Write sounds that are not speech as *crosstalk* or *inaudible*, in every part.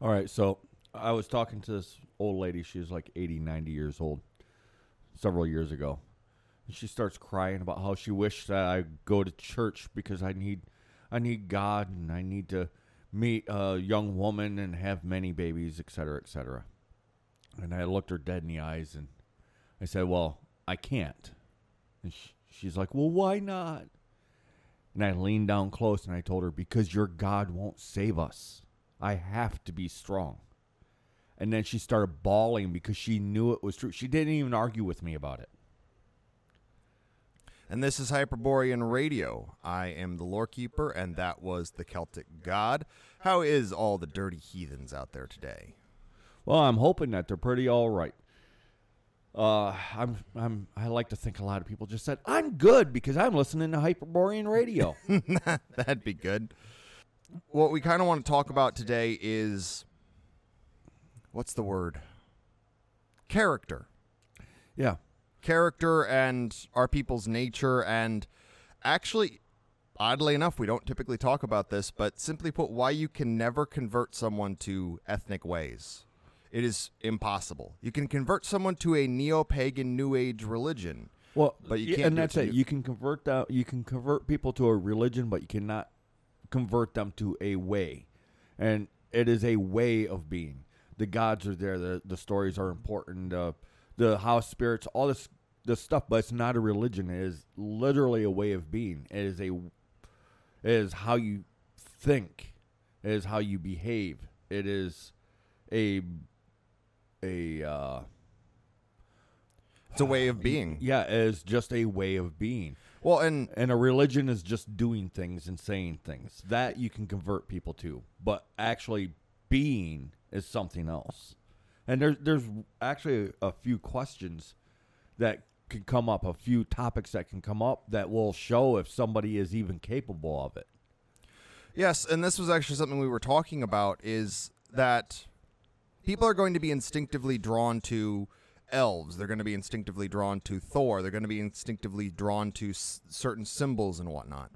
All right, so I was talking to this old lady. She was like 80, 90 years old several years ago. And she starts crying about how she wished that I go to church because I need I need God and I need to meet a young woman and have many babies, etc., cetera, et cetera. And I looked her dead in the eyes and I said, Well, I can't. And sh- she's like, Well, why not? And I leaned down close and I told her, Because your God won't save us. I have to be strong. And then she started bawling because she knew it was true. She didn't even argue with me about it. And this is Hyperborean Radio. I am the lore keeper, and that was the Celtic god. How is all the dirty heathens out there today? Well, I'm hoping that they're pretty all right. Uh, I'm, I'm, I like to think a lot of people just said I'm good because I'm listening to Hyperborean Radio. *laughs* That'd be good. What we kind of want to talk about today is what's the word? Character. yeah, character and our people's nature and actually oddly enough we don't typically talk about this but simply put why you can never convert someone to ethnic ways it is impossible you can convert someone to a neo-pagan new age religion Well, But you can't and that's it. You can convert that. You can convert people to a religion, but you cannot convert them to a way. And it is a way of being. The gods are there. The the stories are important. Uh, the house spirits, all this this stuff. But it's not a religion. It is literally a way of being. It is a. It is how you think. It is how you behave. It is a a. Uh, it's a way of being yeah, it is just a way of being. Well and And a religion is just doing things and saying things. That you can convert people to. But actually being is something else. And there's there's actually a few questions that can come up, a few topics that can come up that will show if somebody is even capable of it. Yes, and this was actually something we were talking about is that people are going to be instinctively drawn to elves. They're going to be instinctively drawn to Thor. They're going to be instinctively drawn to s- certain symbols and whatnot.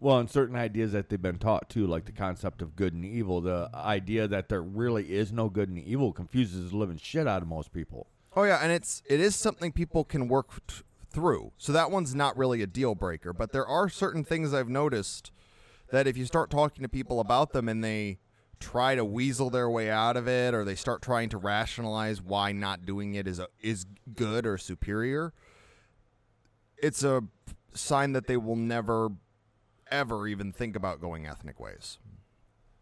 Well, and certain ideas that they've been taught too, like the concept of good and evil, the idea that there really is no good and evil confuses the living shit out of most people. Oh yeah, and it's it is something people can work t- through. So that one's not really a deal breaker, but there are certain things I've noticed that if you start talking to people about them and they try to weasel their way out of it or they start trying to rationalize why not doing it is a, is good or superior, it's a sign that they will never ever even think about going ethnic ways.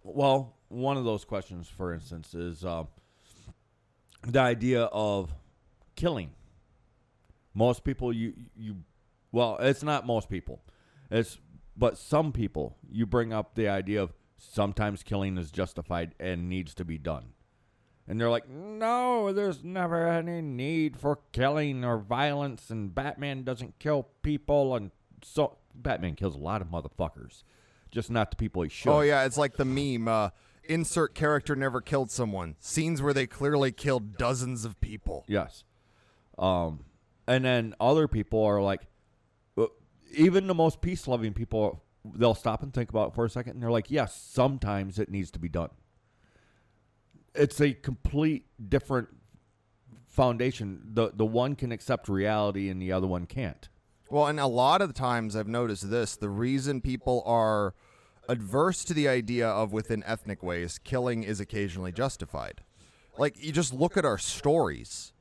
Well, one of those questions, for instance, is uh, the idea of killing. Most people, you you, well, it's not most people, it's but some people. You bring up the idea of sometimes killing is justified and needs to be done, and they're like, no, there's never any need for killing or violence, and Batman doesn't kill people, and so Batman kills a lot of motherfuckers, just not the people he should. Oh yeah, it's like the meme. Uh, insert character never killed someone. Scenes where they clearly killed dozens of people. Yes. Um, and then other people are like, even the most peace loving people, they'll stop and think about it for a second, and they're like, yes, sometimes it needs to be done. It's a complete different foundation. The the one can accept reality, and the other one can't. Well, and a lot of the times I've noticed this: the reason people are adverse to the idea of within ethnic ways, killing is occasionally justified. Like you just look at our stories.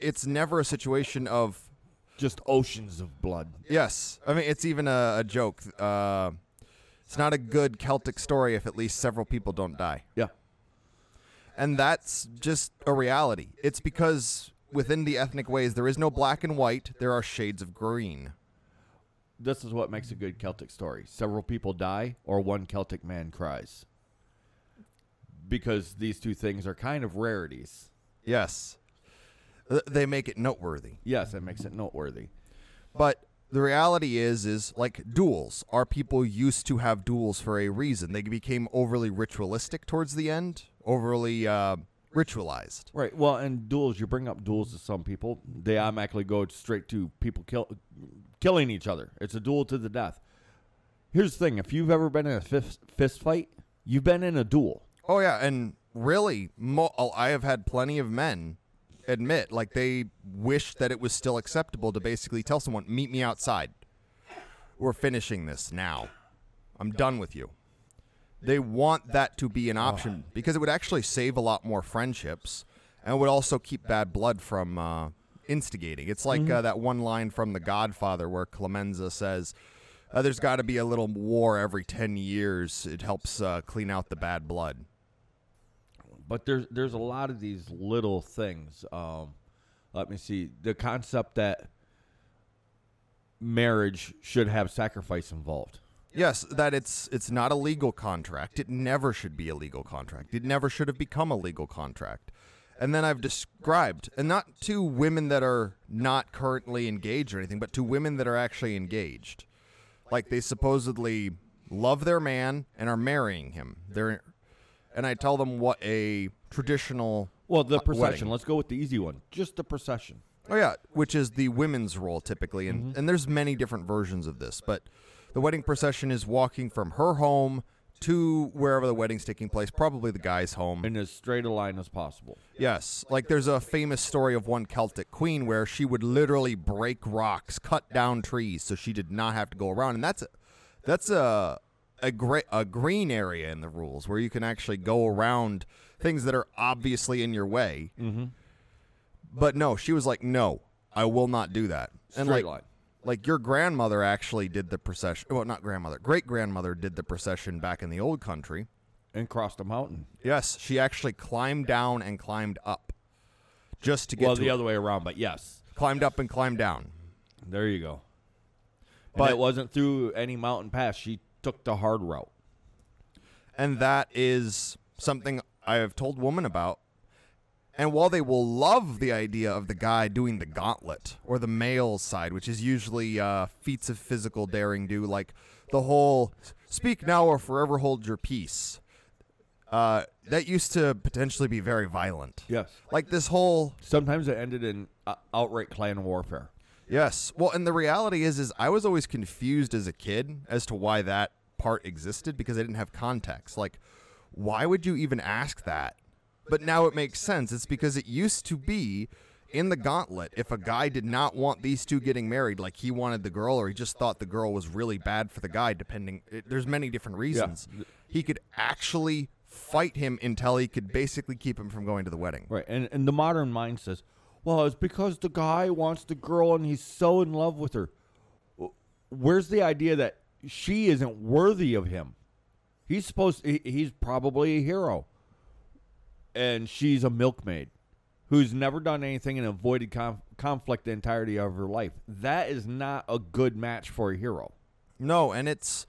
It's never a situation of Just oceans of blood. Yes, I mean it's even a, a joke. Uh, it's not a good Celtic story if at least several people don't die, Yeah. and that's just a reality. It's because within the ethnic ways there is no black and white; there are shades of green. This is what makes a good Celtic story. Several people die, or one Celtic man cries. Because these two things are kind of rarities. Yes, they make it noteworthy. Yes, it makes it noteworthy. But the reality is, is like duels. Our people used to have duels for a reason. They became overly ritualistic towards the end, overly uh, ritualized. Right. Well, and duels, you bring up duels to some people, they automatically go straight to people kill, killing each other. It's a duel to the death. Here's the thing if you've ever been in a fist, fist fight, you've been in a duel. Oh yeah, and really, mo- I have had plenty of men admit like they wish that it was still acceptable to basically tell someone, "Meet me outside. We're finishing this now. I'm done with you." They want that to be an option because it would actually save a lot more friendships and would also keep bad blood from uh, instigating. It's like uh, that one line from The Godfather where Clemenza says, uh, "There's got to be a little war every ten years. It helps uh, clean out the bad blood." But there's there's a lot of these little things. Um, let me see the concept that marriage should have sacrifice involved. Yes, that it's it's not a legal contract. It never should be a legal contract. It never should have become a legal contract. And then I've described, and not to women that are not currently engaged or anything, but to women that are actually engaged. Like they supposedly love their man and are marrying him. They're and I tell them what a traditional Well, the uh, procession. wedding- Let's go with the easy one. Just the procession. Oh yeah, which is the women's role typically, and and there's many different versions of this, but the wedding procession is walking from her home to wherever the wedding's taking place, probably the guy's home. in as straight a line as possible. yes, like there's a famous story of one Celtic queen where she would literally break rocks, cut down trees, so she did not have to go around, and that's a, that's a a great a green area in the rules where you can actually go around things that are obviously in your way. Mm-hmm. But no, she was like, no, I will not do that. Straight and like, line. like your grandmother actually did the procession. Well, not grandmother, great grandmother did the procession back in the old country. And crossed a mountain. Yes, she actually climbed down and climbed up, just to get Well, to the it. other way around, but yes. climbed up and climbed down. There you go. But But- it wasn't through any mountain pass. She took the hard route. And that is something I have told women about. And while they will love the idea of the guy doing the gauntlet or the male side, which is usually uh, feats of physical daring do, like the whole speak now or forever hold your peace, uh, that used to potentially be very violent. Yes. Like this whole Sometimes it ended in uh, outright clan warfare. Yes. Well, and the reality is is I was always confused as a kid as to why that part existed because I didn't have context. Like why would you even ask that? But now it makes sense. It's because it used to be in the gauntlet if a guy did not want these two getting married like he wanted the girl or he just thought the girl was really bad for the guy depending it, there's many different reasons. yeah. He could actually fight him until he could basically keep him from going to the wedding. Right. And and the modern mind says, well, it's because the guy wants the girl and he's so in love with her. Where's the idea that she isn't worthy of him? He's supposed he, he's probably a hero. And she's a milkmaid who's never done anything and avoided conf- conflict the entirety of her life. That is not a good match for a hero. No, and it's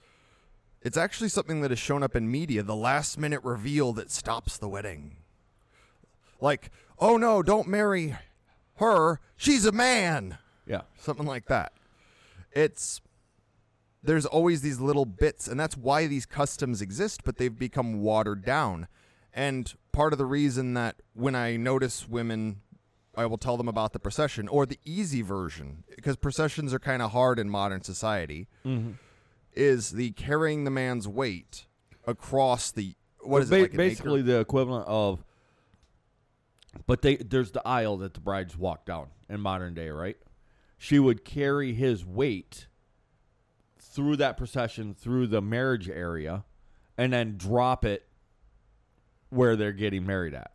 it's actually something that has shown up in media, the last minute reveal that stops the wedding. Like, oh no, don't marry her. She's a man. Yeah. Something like that. It's there's always these little bits, and that's why these customs exist, but they've become watered down. And part of the reason that when I notice women, I will tell them about the procession or the easy version, because processions are kind of hard in modern society, mm-hmm. is the carrying the man's weight across the what is Ba- it like basically the equivalent of but they there's the aisle that the brides walk down in modern day right? She would carry his weight through that procession through the marriage area and then drop it where they're getting married at.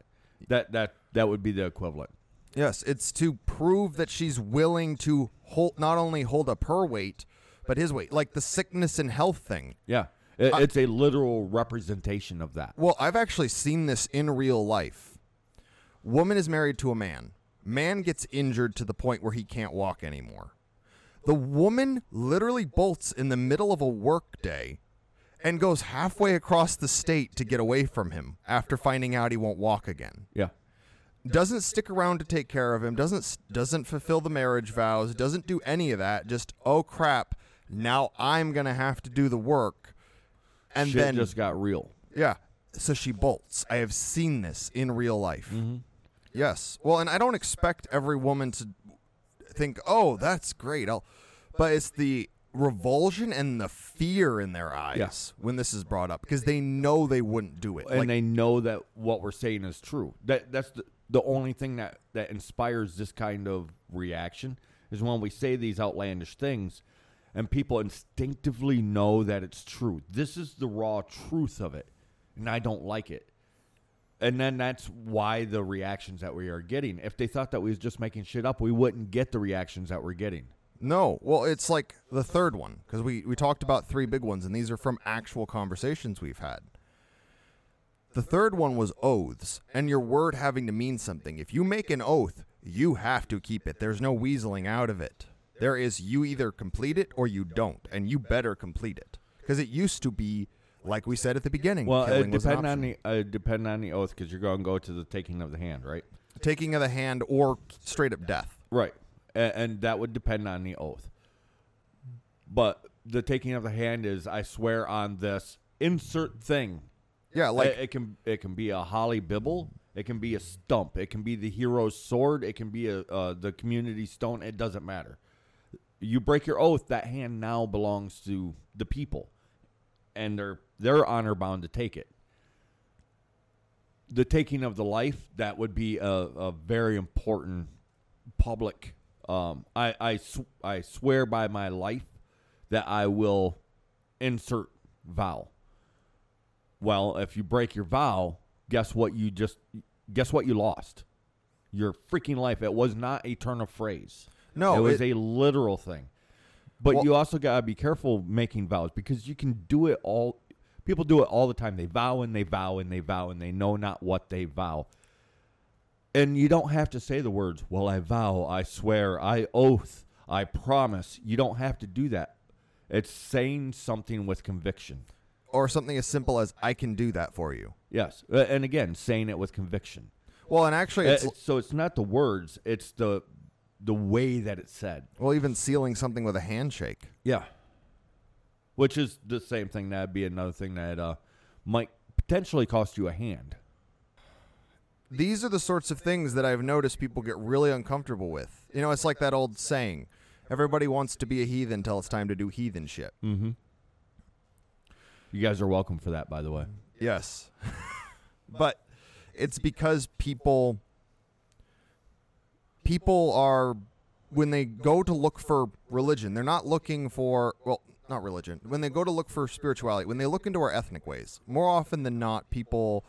That that that would be the equivalent. Yes, it's to prove that she's willing to hold not only hold up her weight, but his weight, like the sickness and health thing. yeah. It- it's a literal representation of that. Well, I've actually seen this in real life. Woman is married to a man. Man gets injured to the point where he can't walk anymore. The woman literally bolts in the middle of a work day and goes halfway across the state to get away from him after finding out he won't walk again. yeah Doesn't stick around to take care of him, doesn't doesn't fulfill the marriage vows, doesn't do any of that. Just oh crap, now I'm going to have to do the work. And Shit then just got real yeah. So she bolts. I have seen this in real life. Mm-hmm. Yes. Well, and I don't expect every woman to think, "Oh, that's great." I'll, but it's the revulsion and the fear in their eyes when this is brought up because they know they wouldn't do it. and Like, they know that what we're saying is true. That that's the, the only thing that that inspires this kind of reaction is when we say these outlandish things and people instinctively know that it's true. This is the raw truth of it, and I don't like it. And then that's why the reactions that we are getting. If they thought that we was just making shit up, we wouldn't get the reactions that we're getting. no, well, it's like the third one because we we talked about three big ones, and these are from actual conversations we've had. The third one was oaths, and your word having to mean something. If you make an oath, you have to keep it. There's no weaseling out of it. There is you either complete it or you don't, and you better complete it because it used to be like we said at the beginning. Well, it was depend on the uh, depend on the oath because you're going to go to the taking of the hand, right? taking of the hand or straight up death. Right. And, and that would depend on the oath. But the taking of the hand is I swear on this insert thing. Yeah, like it, it can it can be a holly bibble, it can be a stump, it can be the hero's sword, it can be a uh, the community stone, it doesn't matter. You break your oath, that hand now belongs to the people. And they're they're honor bound to take it. The taking of the life, that would be a, a very important public um, I I, sw- I swear by my life that I will insert vow. Well, if you break your vow, guess what you just guess what you lost? Your freaking life. It was not a turn of phrase. No, it was it- a literal thing. But Well- you also got to be careful making vows because you can do it all people do it all the time. They vow and they vow and they vow and they know not what they vow. And you don't have to say the words, well, I vow, I swear, I oath, I promise. You don't have to do that. It's saying something with conviction. or something as simple as I can do that for you. Yes. And again, saying it with conviction. Well, and actually, Uh, it's, it's- so it's not the words, it's the the way that it's said. well, even sealing something with a handshake. Yeah. Which is the same thing. That'd be another thing that uh, might potentially cost you a hand. These are the sorts of things that I've noticed people get really uncomfortable with. You know, it's like that old saying: "Everybody wants to be a heathen till it's time to do heathen shit." Mm-hmm. You guys are welcome for that, by the way. Yes. *laughs* but it's because people people are when they go to look for religion, they're not looking for well, not religion. When they go to look for spirituality, when they look into our ethnic ways, more often than not people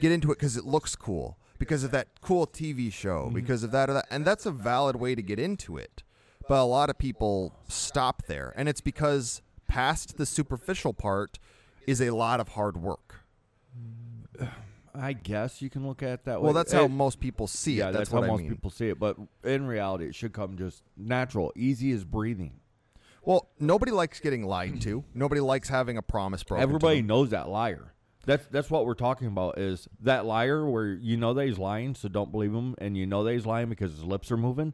get into it cuz it looks cool, because of that cool TV show, mm-hmm. because of that or that, and that's a valid way to get into it. But a lot of people stop there, and it's because past the superficial part is a lot of hard work. Mm. I guess you can look at it that way. Well, that's how It- most people see yeah, it. that's, That's, what how I most mean. people see it. But in reality, it should come just natural, easy as breathing. Well, nobody likes getting lied to. *clears throat* Nobody likes having a promise broken. Everybody knows that liar. That's that's what we're talking about. Is that liar where you know that he's lying, so don't believe him, and you know that he's lying because his lips are moving.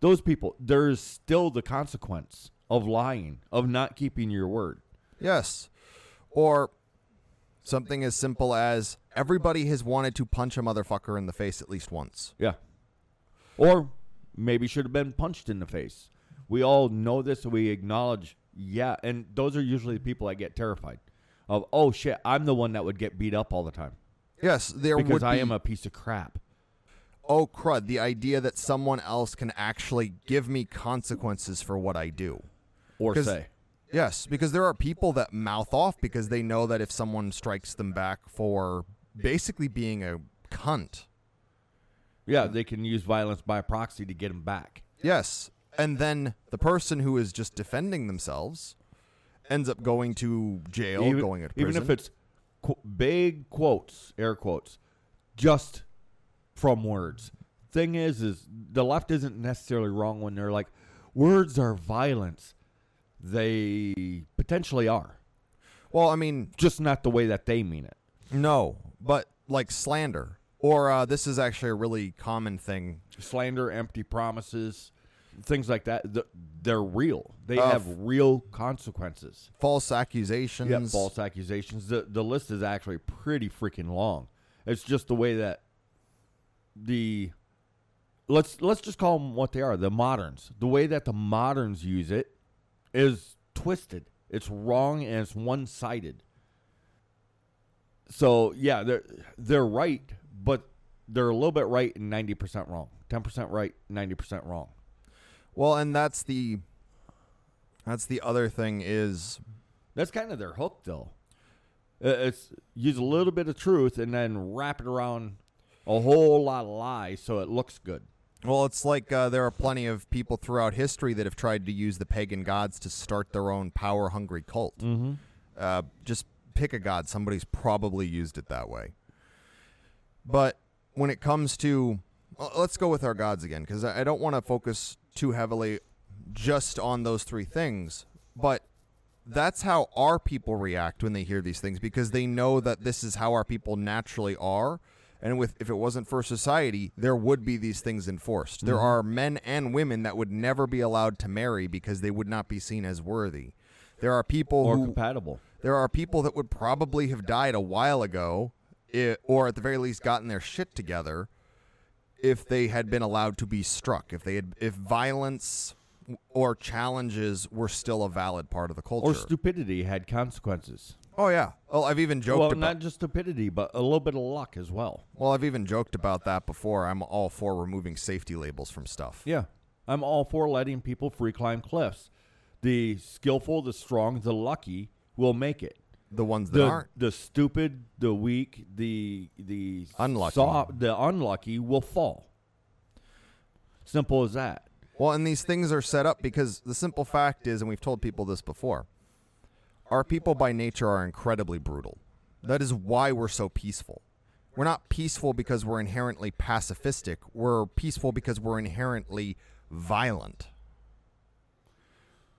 Those people, there's still the consequence of lying, of not keeping your word. Yes. Or something as simple as everybody has wanted to punch a motherfucker in the face at least once. Yeah. Or maybe should have been punched in the face. We all know this, we acknowledge, yeah. And those are usually the people that get terrified of, oh shit, I'm the one that would get beat up all the time Yes, there because would I be, am a piece of crap. oh crud, the idea that someone else can actually give me consequences for what I do. or say, Yes, because there are people that mouth off because they know that if someone strikes them back for basically being a cunt. yeah, they can use violence by proxy to get them back. Yes. And then the person who is just defending themselves ends up going to jail, even, going to prison. even if it's qu- big quotes, air quotes, just from words. Thing is, is the left isn't necessarily wrong when they're like, words are violence. They potentially are, well, I mean, just not the way that they mean it. no, but like slander. Or uh, this is actually a really common thing. Slander, empty promises, things like that. th- They're real. They Uh, have real consequences. False accusations. Yeah, false accusations. The the list is actually pretty freaking long. It's just the way that the let's let's just call them what they are. The moderns. The way that the moderns use it is twisted. It's wrong and it's one sided. So yeah, they're they're right, but they're a little bit right and ninety percent wrong. Ten percent right, ninety percent wrong. Well, and that's the that's the other thing is That's kind of their hook, though. It's use a little bit of truth and then wrap it around a whole lot of lies so it looks good. Well, it's like uh, there are plenty of people throughout history that have tried to use the pagan gods to start their own power hungry cult. Mm-hmm. Uh, just pick a god. Somebody's probably used it that way. But when it comes to, well, let's go with our gods again, because I I don't want to focus too heavily just on those three things. But that's how our people react when they hear these things, because they know that this is how our people naturally are. And with if it wasn't for society, there would be these things enforced. There mm-hmm. are men and women that would never be allowed to marry because they would not be seen as worthy. There are people Or who compatible. there are people that would probably have died a while ago, i or at the very least gotten their shit together, if they had been allowed to be struck. If they had, if violence or challenges were still a valid part of the culture. Or stupidity had consequences. Oh yeah. Well, I've even joked Well, about. not just stupidity, but a little bit of luck as well. well, I've even joked about that before. I'm all for removing safety labels from stuff. Yeah. I'm all for letting people free climb cliffs. The skillful, the strong, the lucky will make it. The ones that The, aren't. the stupid, the weak, the the Unlucky. soft- the unlucky will fall. Simple as that. Well, and these things are set up because the simple fact is, and we've told people this before, our people by nature are incredibly brutal. That is why we're so peaceful. We're not peaceful because we're inherently pacifistic. We're peaceful because we're inherently violent.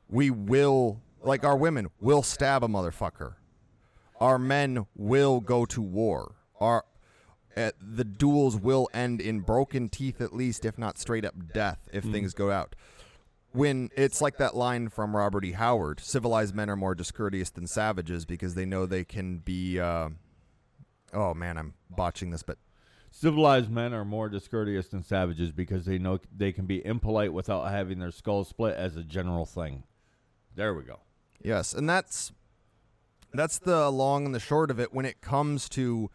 We will, like our women, will stab a motherfucker. Our men will go to war. Our uh, the duels will end in broken teeth, at least, if not straight up death, if things go out. When it's like that line from Robert E. Howard civilized men are more discourteous than savages because they know they can be. Uh, oh, man, I'm botching this, but Civilized men are more discourteous than savages because they know they can be impolite without having their skull split as a general thing. There we go. Yes, and that's that's the long and the short of it when it comes to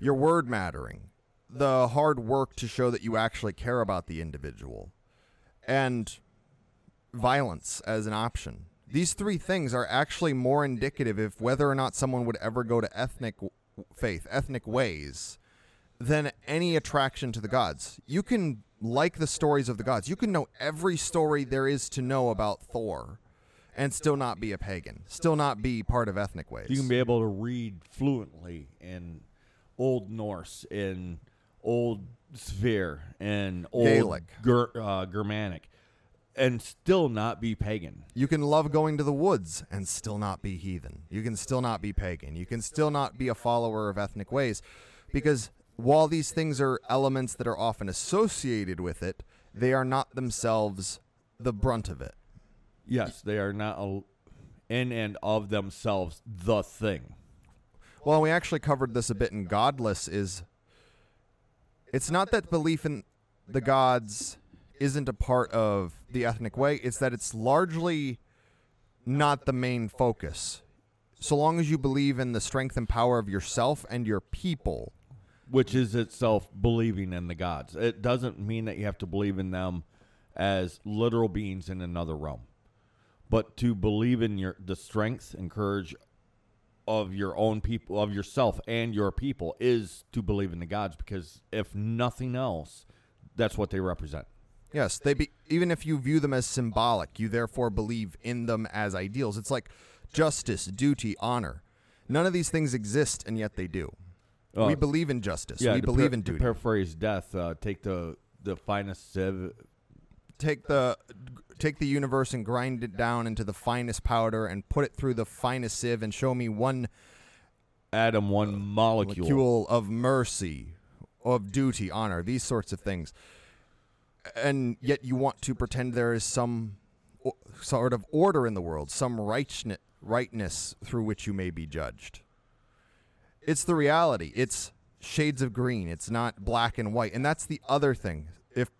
your word mattering. The hard work to show that you actually care about the individual and violence as an option. These three things are actually more indicative of whether or not someone would ever go to ethnic faith, ethnic ways than any attraction to the gods. You can like the stories of the gods. You can know every story there is to know about Thor and still not be a pagan, still not be part of ethnic ways. You can be able to read fluently in Old Norse, in Old Sphere, and Old Gaelic. Ger- uh, Germanic, and still not be pagan. You can love going to the woods and still not be heathen. You can still not be pagan. You can still not be a follower of ethnic ways because while these things are elements that are often associated with it, they are not themselves the brunt of it. Yes, they are not a, in and of themselves the thing. Well, we actually covered this a bit in Godless is it's not that belief in the gods isn't a part of the ethnic way, it's that it's largely not the main focus. So long as you believe in the strength and power of yourself and your people, which is itself believing in the gods. It doesn't mean that you have to believe in them as literal beings in another realm, but to believe in your the strength and courage of your own people, of yourself and your people, is to believe in the gods. Because if nothing else, that's what they represent. Yes, they be even if you view them as symbolic, you therefore believe in them as ideals. It's like justice, duty, honor. None of these things exist, and yet they do. Uh, we believe in justice. yeah, we believe par- in to duty. paraphrase death, uh, take the the finest civ. take the take the universe and grind it down into the finest powder and put it through the finest sieve and show me one Atom one molecule. molecule of mercy, of duty, honor, these sorts of things. And yet you want to pretend there is some o- sort of order in the world, some rightness, rightness through which you may be judged. It's the reality. It's shades of green. It's not black and white. And that's the other thing. If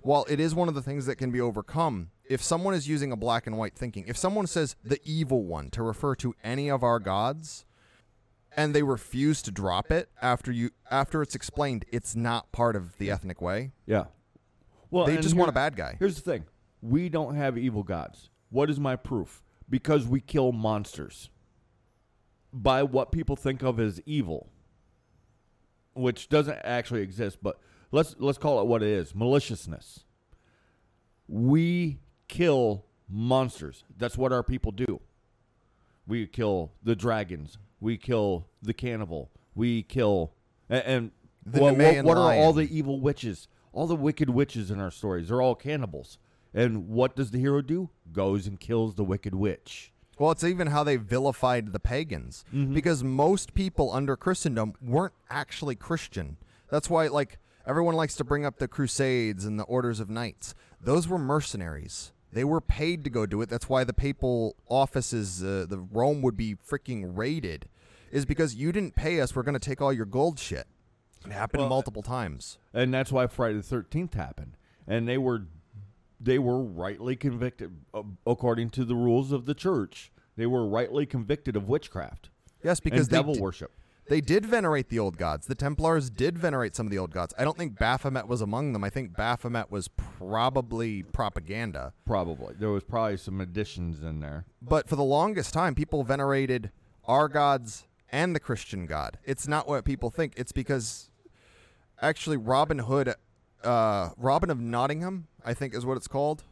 while it is one of the things that can be overcome, if someone is using a black and white thinking, if someone says the evil one to refer to any of our gods, and they refuse to drop it after you after it's explained it's not part of the ethnic way, Yeah. Well, they just want a bad guy. Here's the thing: we don't have evil gods. What is my proof? Because we kill monsters by what people think of as evil, which doesn't actually exist. But let's let's call it what it is: maliciousness. We kill monsters. That's what our people do. We kill the dragons. We kill the cannibal. We kill and, and what, what, what are all the evil witches? All the wicked witches in our stories. They're all cannibals. And what does the hero do? Goes and kills the wicked witch. Well, it's even how they vilified the pagans because most people under Christendom weren't actually Christian. That's why, like, everyone likes to bring up the Crusades and the Orders of Knights. Those were mercenaries. They were paid to go do it. That's why the papal offices, uh, the Rome would be freaking raided, is because you didn't pay us. We're going to take all your gold shit. It happened Well, multiple times. and that's why Friday the Thirteenth happened. And they were, they were rightly convicted uh, according to the rules of the church. They were rightly convicted of witchcraft Yes, because devil d- worship. They did venerate the old gods. The Templars did venerate some of the old gods. I don't think Baphomet was among them. I think Baphomet was probably propaganda. Probably there was probably some additions in there. But for the longest time, people venerated our gods and the Christian God. It's not what people think. It's because actually Robin Hood, uh, Robin of Nottingham, I think is what it's called,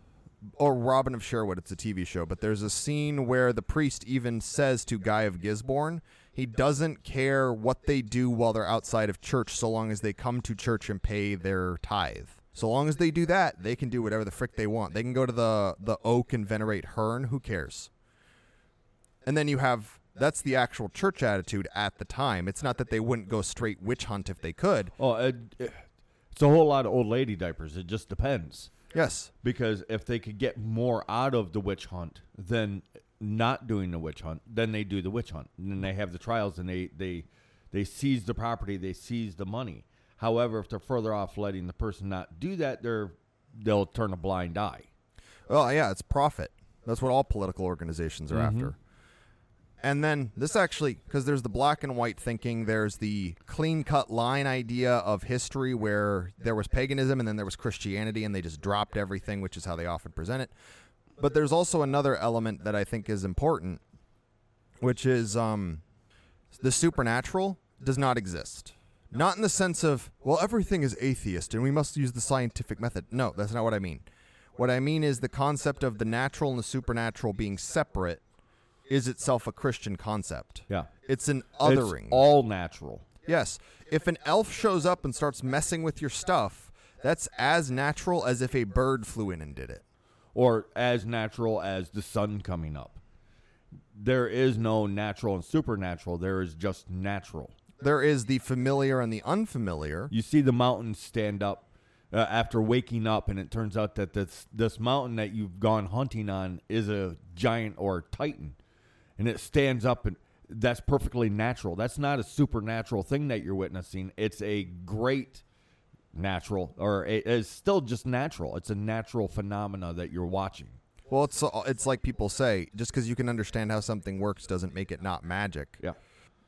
or Robin of Sherwood. It's a TV show. But there's a scene where the priest even says to Guy of Gisborne, he doesn't care what they do while they're outside of church, so long as they come to church and pay their tithe. So long as they do that, they can do whatever the frick they want. They can go to the the oak and venerate Herne. Who cares? And then you have that's the actual church attitude at the time. It's not that they wouldn't go straight witch hunt if they could. Oh, uh, it, uh, it's a whole lot of old lady diapers. It just depends. Yes. because if they could get more out of the witch hunt than not doing the witch hunt, then they do the witch hunt, and then they have the trials, and they they they seize the property, they seize the money. However, if they're further off letting the person not do that, they're they'll turn a blind eye. Well, yeah, it's profit. That's what all political organizations are mm-hmm. after. And then this actually, because there's the black and white thinking, there's the clean cut line idea of history where there was paganism and then there was Christianity and they just dropped everything, which is how they often present it. But there's also another element that I think is important, which is um, the supernatural does not exist. Not in the sense of, well, everything is atheist and we must use the scientific method. No, that's not what I mean. What I mean is the concept of the natural and the supernatural being separate is itself a Christian concept. Yeah, It's an It's othering. all natural. yes. If an elf shows up and starts messing with your stuff, that's as natural as if a bird flew in and did it. or as natural as the sun coming up. There is no natural and supernatural. There is just natural. There is the familiar and the unfamiliar. You see the mountain stand up uh, after waking up, and it turns out that this this mountain that you've gone hunting on is a giant or titan, and it stands up, and that's perfectly natural. That's not a supernatural thing that you're witnessing. It's a great natural, or it is still just natural. It's a natural phenomena that you're watching. Well, it's it's like people say, just because you can understand how something works doesn't make it not magic. Yeah.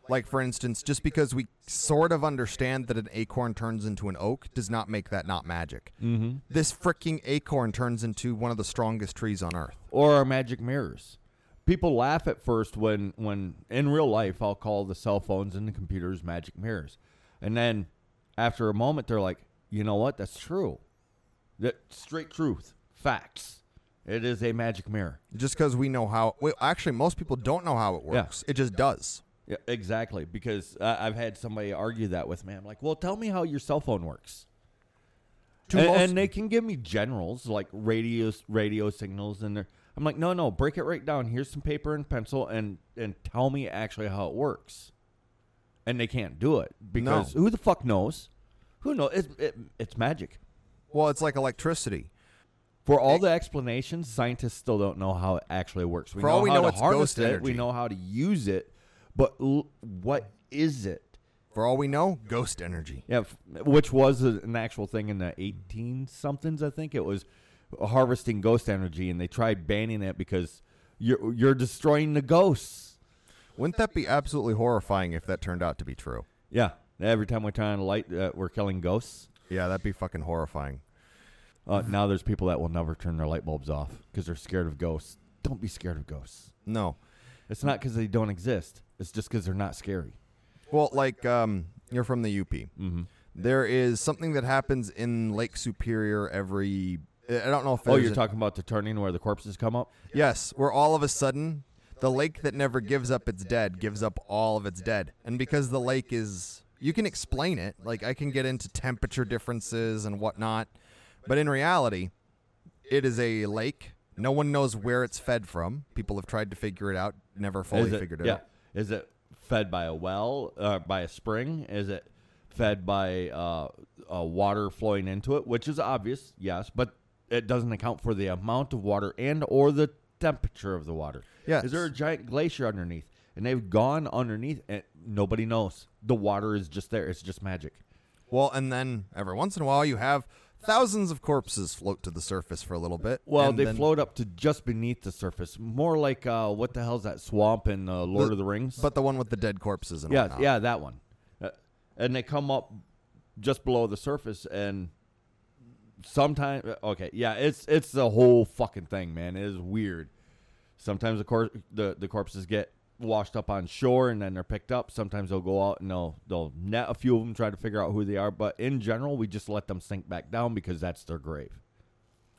Like for instance, just because we sort of understand that an acorn turns into an oak does not make that not magic. Mm-hmm. This freaking acorn turns into one of the strongest trees on earth. or our magic mirrors. People laugh at first when, when in real life, I'll call the cell phones and the computers magic mirrors. And then after a moment, they're like, you know what? That's true. That straight truth, facts. It is a magic mirror. Just because we know how. Well, actually, most people don't know how it works. Yeah. It just does. Yeah, exactly. Because uh, I've had somebody argue that with me. I'm like, well, tell me how your cell phone works. And, most- and they can give me generals like radio radio signals, and they're, I'm like, no, no, break it right down. Here's some paper and pencil, and and tell me actually how it works. And they can't do it because who the fuck knows? Who knows? It's, it, it's magic. well, it's like electricity. For all the explanations, scientists still don't know how it actually works. We For know all we how know, to it's harness ghost it. energy. We know how to use it, but l- what is it? For all we know, ghost energy. Yeah, f- which was a, an actual thing in the 18 somethings, I think. It was harvesting ghost energy, and they tried banning it because you're you're destroying the ghosts. Wouldn't that be absolutely horrifying if that turned out to be true? Yeah, every time we turn on a light, uh, we're killing ghosts. Yeah, that'd be fucking horrifying. Uh, now there's people that will never turn their light bulbs off because they're scared of ghosts. Don't be scared of ghosts. No. It's not because they don't exist. It's just because they're not scary. Well, like um, you're from the UP. Mm-hmm. There is something that happens in Lake Superior every. I don't know if. Oh, you're talking about the turning where the corpses come up? Yes, where all of a sudden the lake that never gives up its dead gives up all of its dead. And because the lake is you can explain it, like I can get into temperature differences and whatnot, but in reality, it is a lake. No one knows where it's fed from. People have tried to figure it out, never fully it, figured it yeah. out. Is it fed by a well, uh, by a spring? Is it fed by uh, uh, water flowing into it? Which is obvious, yes, but it doesn't account for the amount of water and or the temperature of the water. Yeah. Is there a giant glacier underneath? And they've gone underneath, and nobody knows. The water is just there. It's just magic. Well, and then every once in a while you have thousands of corpses float to the surface for a little bit. Well, they then- float up to just beneath the surface, more like uh, what the hell's that swamp in uh, Lord The- of the Rings? but the one with the dead corpses and yeah, whatnot. yeah, that one. Uh, and they come up just below the surface, and sometimes, uh, okay, yeah, it's it's the whole fucking thing, man. It is weird. Sometimes the cor- the the corpses get washed up on shore, and then they're picked up. Sometimes they'll go out and they'll they'll net a few of them, try to figure out who they are. But in general, we just let them sink back down because that's their grave,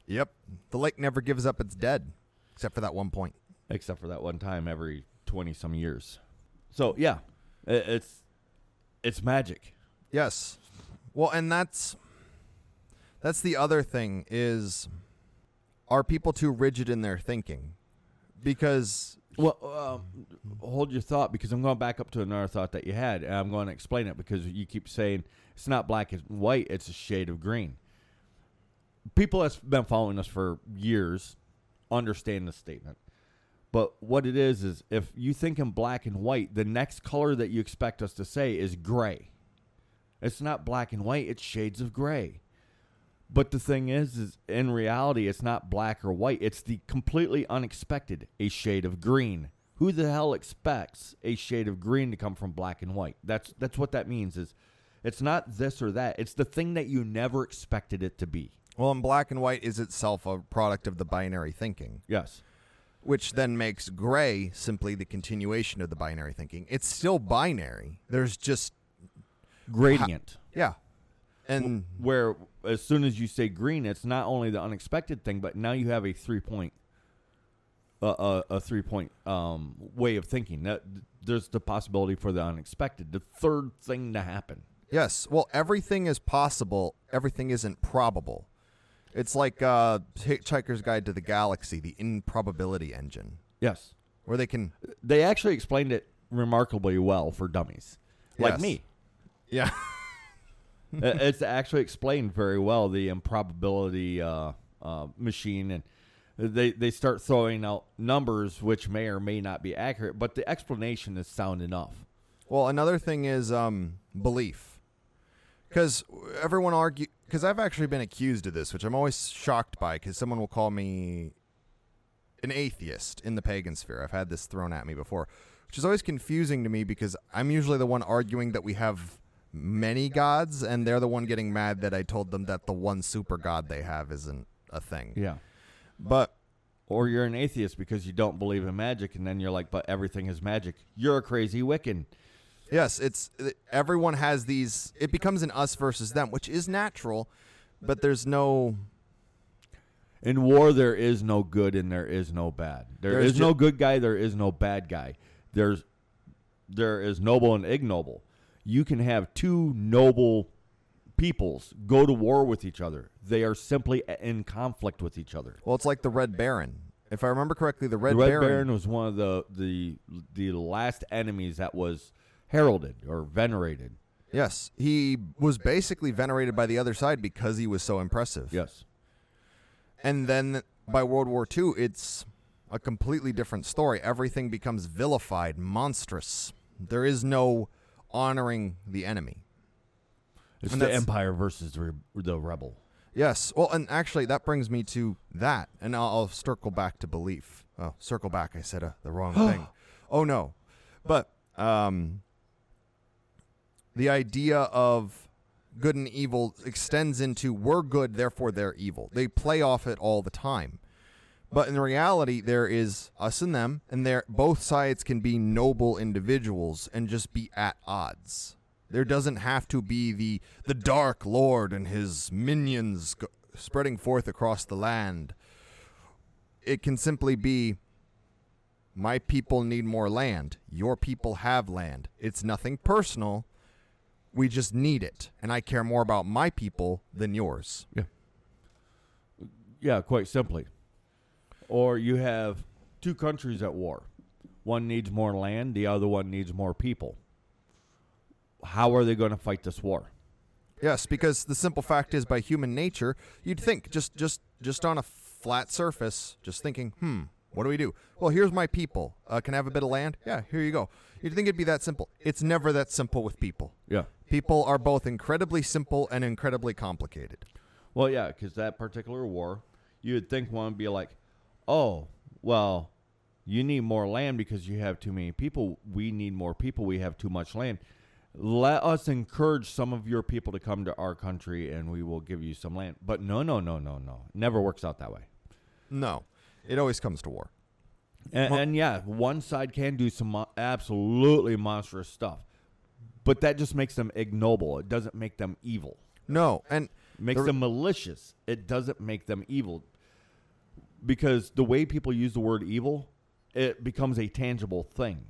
Yep. The lake never gives up its dead, except for that one point. except for that one time every twenty some years. So yeah, it, it's it's magic. Yes. Well, and that's that's the other thing is are people too rigid in their thinking? Because Well, um, hold your thought because I'm going back up to another thought that you had, and I'm going to explain it because you keep saying it's not black and white; it's a shade of green. People that's been following us for years understand the statement, but what it is is if you think in black and white, the next color that you expect us to say is gray. It's not black and white; it's shades of gray. But the thing is, is in reality, it's not black or white. It's the completely unexpected, a shade of green. Who the hell expects a shade of green to come from black and white? That's that's what that means. Is it's not this or that. It's the thing that you never expected it to be. well, and black and white is itself a product of the binary thinking, Yes. which then makes gray simply the continuation of the binary thinking. It's still binary. There's just Gradient. yeah. And where as soon as you say green, it's not only the unexpected thing, but now you have a three point, uh, a, a three point um, way of thinking. That there's the possibility for the unexpected, the third thing to happen. Yes. Well, everything is possible. Everything isn't probable. It's like uh, Hitchhiker's Guide to the Galaxy, the improbability engine, Yes, where they can. they actually explained it remarkably well for dummies like Yes. me. Yeah. *laughs* *laughs* Uh, it's actually explained very well the improbability uh, uh, machine and they they start throwing out numbers which may or may not be accurate but the explanation is sound enough Well, another thing is um, belief, because everyone argue. Because I've actually been accused of this, which I'm always shocked by. Because someone will call me an atheist in the pagan sphere. I've had this thrown at me before, which is always confusing to me because I'm usually the one arguing that we have many gods, and they're the one getting mad that I told them that the one super god they have isn't a thing. yeah But or you're an atheist because you don't believe in magic and then you're like but everything is magic you're a crazy wiccan Yes, it's everyone has these. It becomes an us versus them, which is natural, but there's no. in war there is no good and there is no bad there There's is no good guy there is no bad guy there's there is noble and ignoble you can have two noble peoples go to war with each other they are simply in conflict with each other Well, it's like the Red Baron. If I remember correctly, the Red, the Red Baron, Baron, was one of the, the the last enemies that was heralded or venerated. Yes, he was basically venerated by the other side because he was so impressive. Yes. And then by World War II, it's a completely different story. Everything becomes vilified, monstrous. There is no honoring the enemy. It's And the empire versus the, re- the rebel. Yes. Well, and actually, that brings me to that, and I'll, I'll circle back to belief. Oh, circle back. I said uh, the wrong *gasps* thing. Oh no, but um, the idea of good and evil extends into we're good, therefore they're evil. They play off it all the time. But in reality, there is us and them, and there both sides can be noble individuals and just be at odds. There doesn't have to be the the dark lord and his minions go, spreading forth across the land. It can simply be my people need more land. Your people have land. It's nothing personal. We just need it, and I care more about my people than yours. Yeah, Yeah, quite simply. Or you have two countries at war. One needs more land, the other one needs more people. How are they going to fight this war? Yes, because the simple fact is, by human nature, you'd think just just just on a flat surface, just thinking, hmm, what do we do? Well, here's my people. Uh, can I have a bit of land? Yeah, here you go. You'd think it'd be that simple. It's never that simple with people. Yeah. People are both incredibly simple and incredibly complicated. Well, yeah, because that particular war, you would think one would be like, oh, well, you need more land because you have too many people. We need more people. We have too much land. Let us encourage some of your people to come to our country and we will give you some land. But no, no, no, no, no. Never works out that way. No, it always comes to war. And, and yeah, one side can do some mo- absolutely monstrous stuff, but that just makes them ignoble. It doesn't make them evil. No, and It makes The- them malicious. It doesn't make them evil. Because the way people use the word evil, it becomes a tangible thing.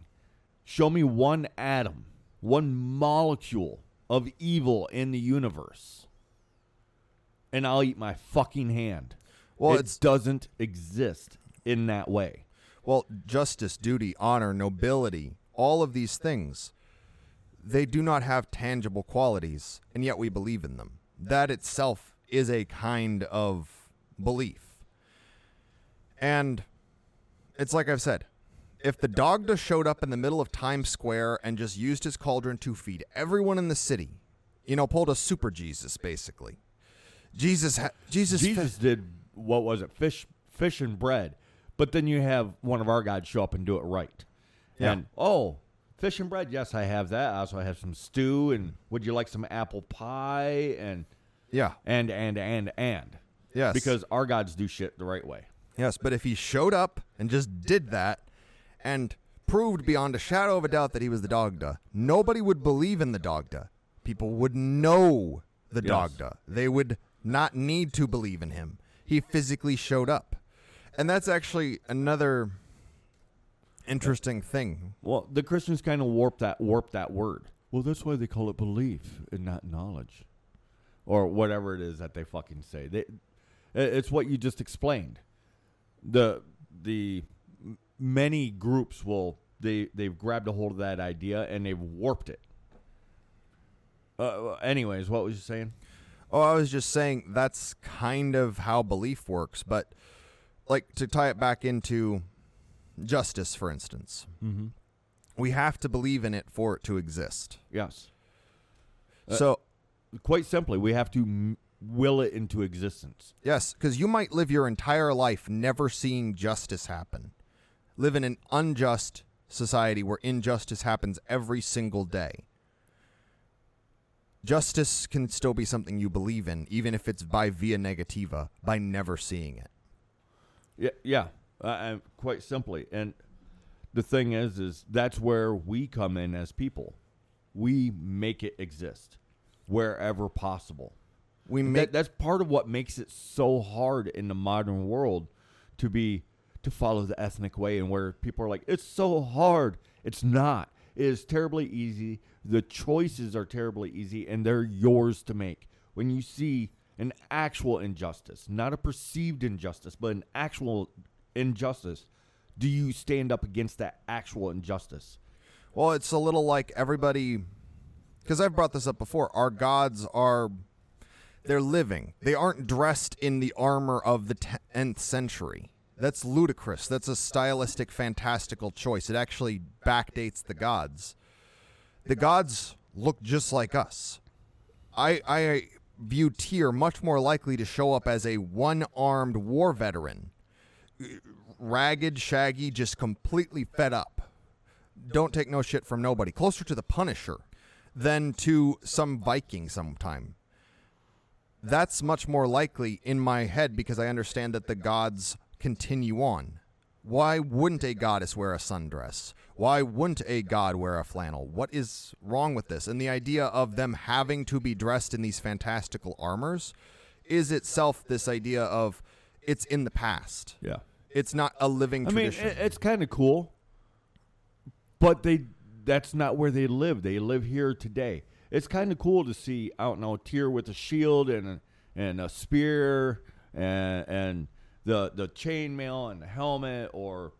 Show me one atom, one molecule of evil in the universe, and I'll eat my fucking hand. Well, it doesn't exist in that way. well, justice, duty, honor, nobility, all of these things, they do not have tangible qualities, and yet we believe in them. That itself is a kind of belief. And it's like I've said if the Dagda showed up in the middle of Times Square and just used his cauldron to feed everyone in the city, you know, pulled a super Jesus, basically. Jesus, ha- Jesus, Jesus did what was it? Fish, fish and bread. But then you have one of our guys show up and do it right. Yeah. And oh, fish and bread. Yes, I have that. Also I also have some stew. And would you like some apple pie? And yeah, and and and and. Yes. Because our gods do shit the right way. Yes, but if he showed up and just did that and proved beyond a shadow of a doubt that he was the Dagda, nobody would believe in the Dagda. People would know the Yes. Dagda. They would not need to believe in him. He physically showed up. And that's actually another interesting thing. Well, the Christians kind of warp that warp that word. Well, that's why they call it belief and not knowledge, or whatever it is that they fucking say. They, it's what you just explained. The the many groups will they they've grabbed a hold of that idea and they've warped it. Uh, anyways, what was you saying? Oh, I was just saying that's kind of how belief works, but like to tie it back into justice, for instance, Mm-hmm. we have to believe in it for it to exist. Yes. Uh, so, Quite simply, we have to m- will it into existence. yes, because you might live your entire life never seeing justice happen, live in an unjust society where injustice happens every single day. Justice can still be something you believe in, even if it's by via negativa, by never seeing it. Yeah, yeah, uh, uh, quite simply. And the thing is, is that's where we come in as people. We make it exist wherever possible. We make that, that's part of what makes it so hard in the modern world to be to follow the ethnic way, and where people are like, "It's so hard." It's not. It is terribly easy. The choices are terribly easy, and they're yours to make. When you see an actual injustice, not a perceived injustice, but an actual injustice, do you stand up against that actual injustice? Well, it's a little like everybody, because I've brought this up before. Our gods are, they're living. They aren't dressed in the armor of the 10th century. That's ludicrous. That's a stylistic, fantastical choice. It actually backdates the gods. the gods look just like us. I I view Tyr much more likely to show up as a one-armed war veteran, ragged, shaggy, just completely fed up. Don't take no shit from nobody. Closer to the Punisher than to some Viking sometime. That's much more likely in my head because I understand that the gods continue on. Why wouldn't a goddess wear a sundress? Why wouldn't a god wear a flannel? What is wrong with this? And the idea of them having to be dressed in these fantastical armors is itself this idea of it's in the past. Yeah. It's not a living I mean, tradition. it, it's kind of cool, but they that's not where they live. They live here today. It's kind of cool to see and out Tyr with a shield and and a spear and and the the chainmail and the helmet or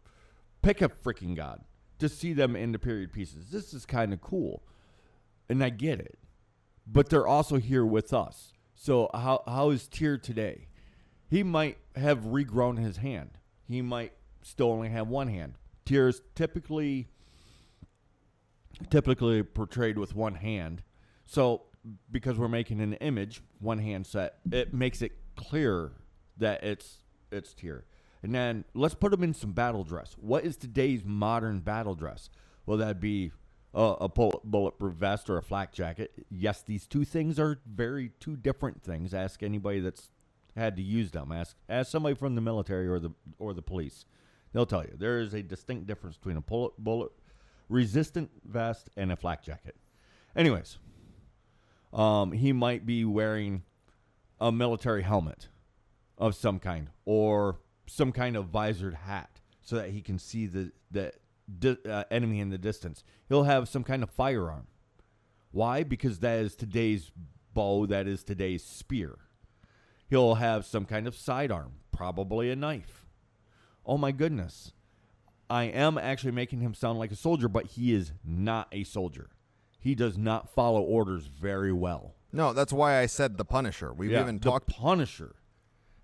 pick a freaking god to see them in the period pieces. This is kind of cool, and I get it, but they're also here with us. So how how is Tyr today? He might have regrown his hand. He might still only have one hand. Tyr is typically typically portrayed with one hand. So because we're making an image, one hand set, it makes it clear that it's it's Tyr. And then let's put them in some battle dress. What is today's modern battle dress? Will that be a, a bullet, bulletproof vest or a flak jacket? Yes, these two things are very two different things. Ask anybody that's had to use them. Ask ask somebody from the military or the or the police. They'll tell you there is a distinct difference between a bullet bullet resistant vest and a flak jacket. Anyways, um, he might be wearing a military helmet of some kind or some kind of visored hat so that he can see the the di- uh, enemy in the distance. He'll have some kind of firearm. Why? Because that is today's bow. That is today's spear. He'll have some kind of sidearm, probably a knife. Oh my goodness. I am actually making him sound like a soldier, but he is not a soldier. He does not follow orders very well. no, that's why I said the Punisher. We've Yeah, even the talked Punisher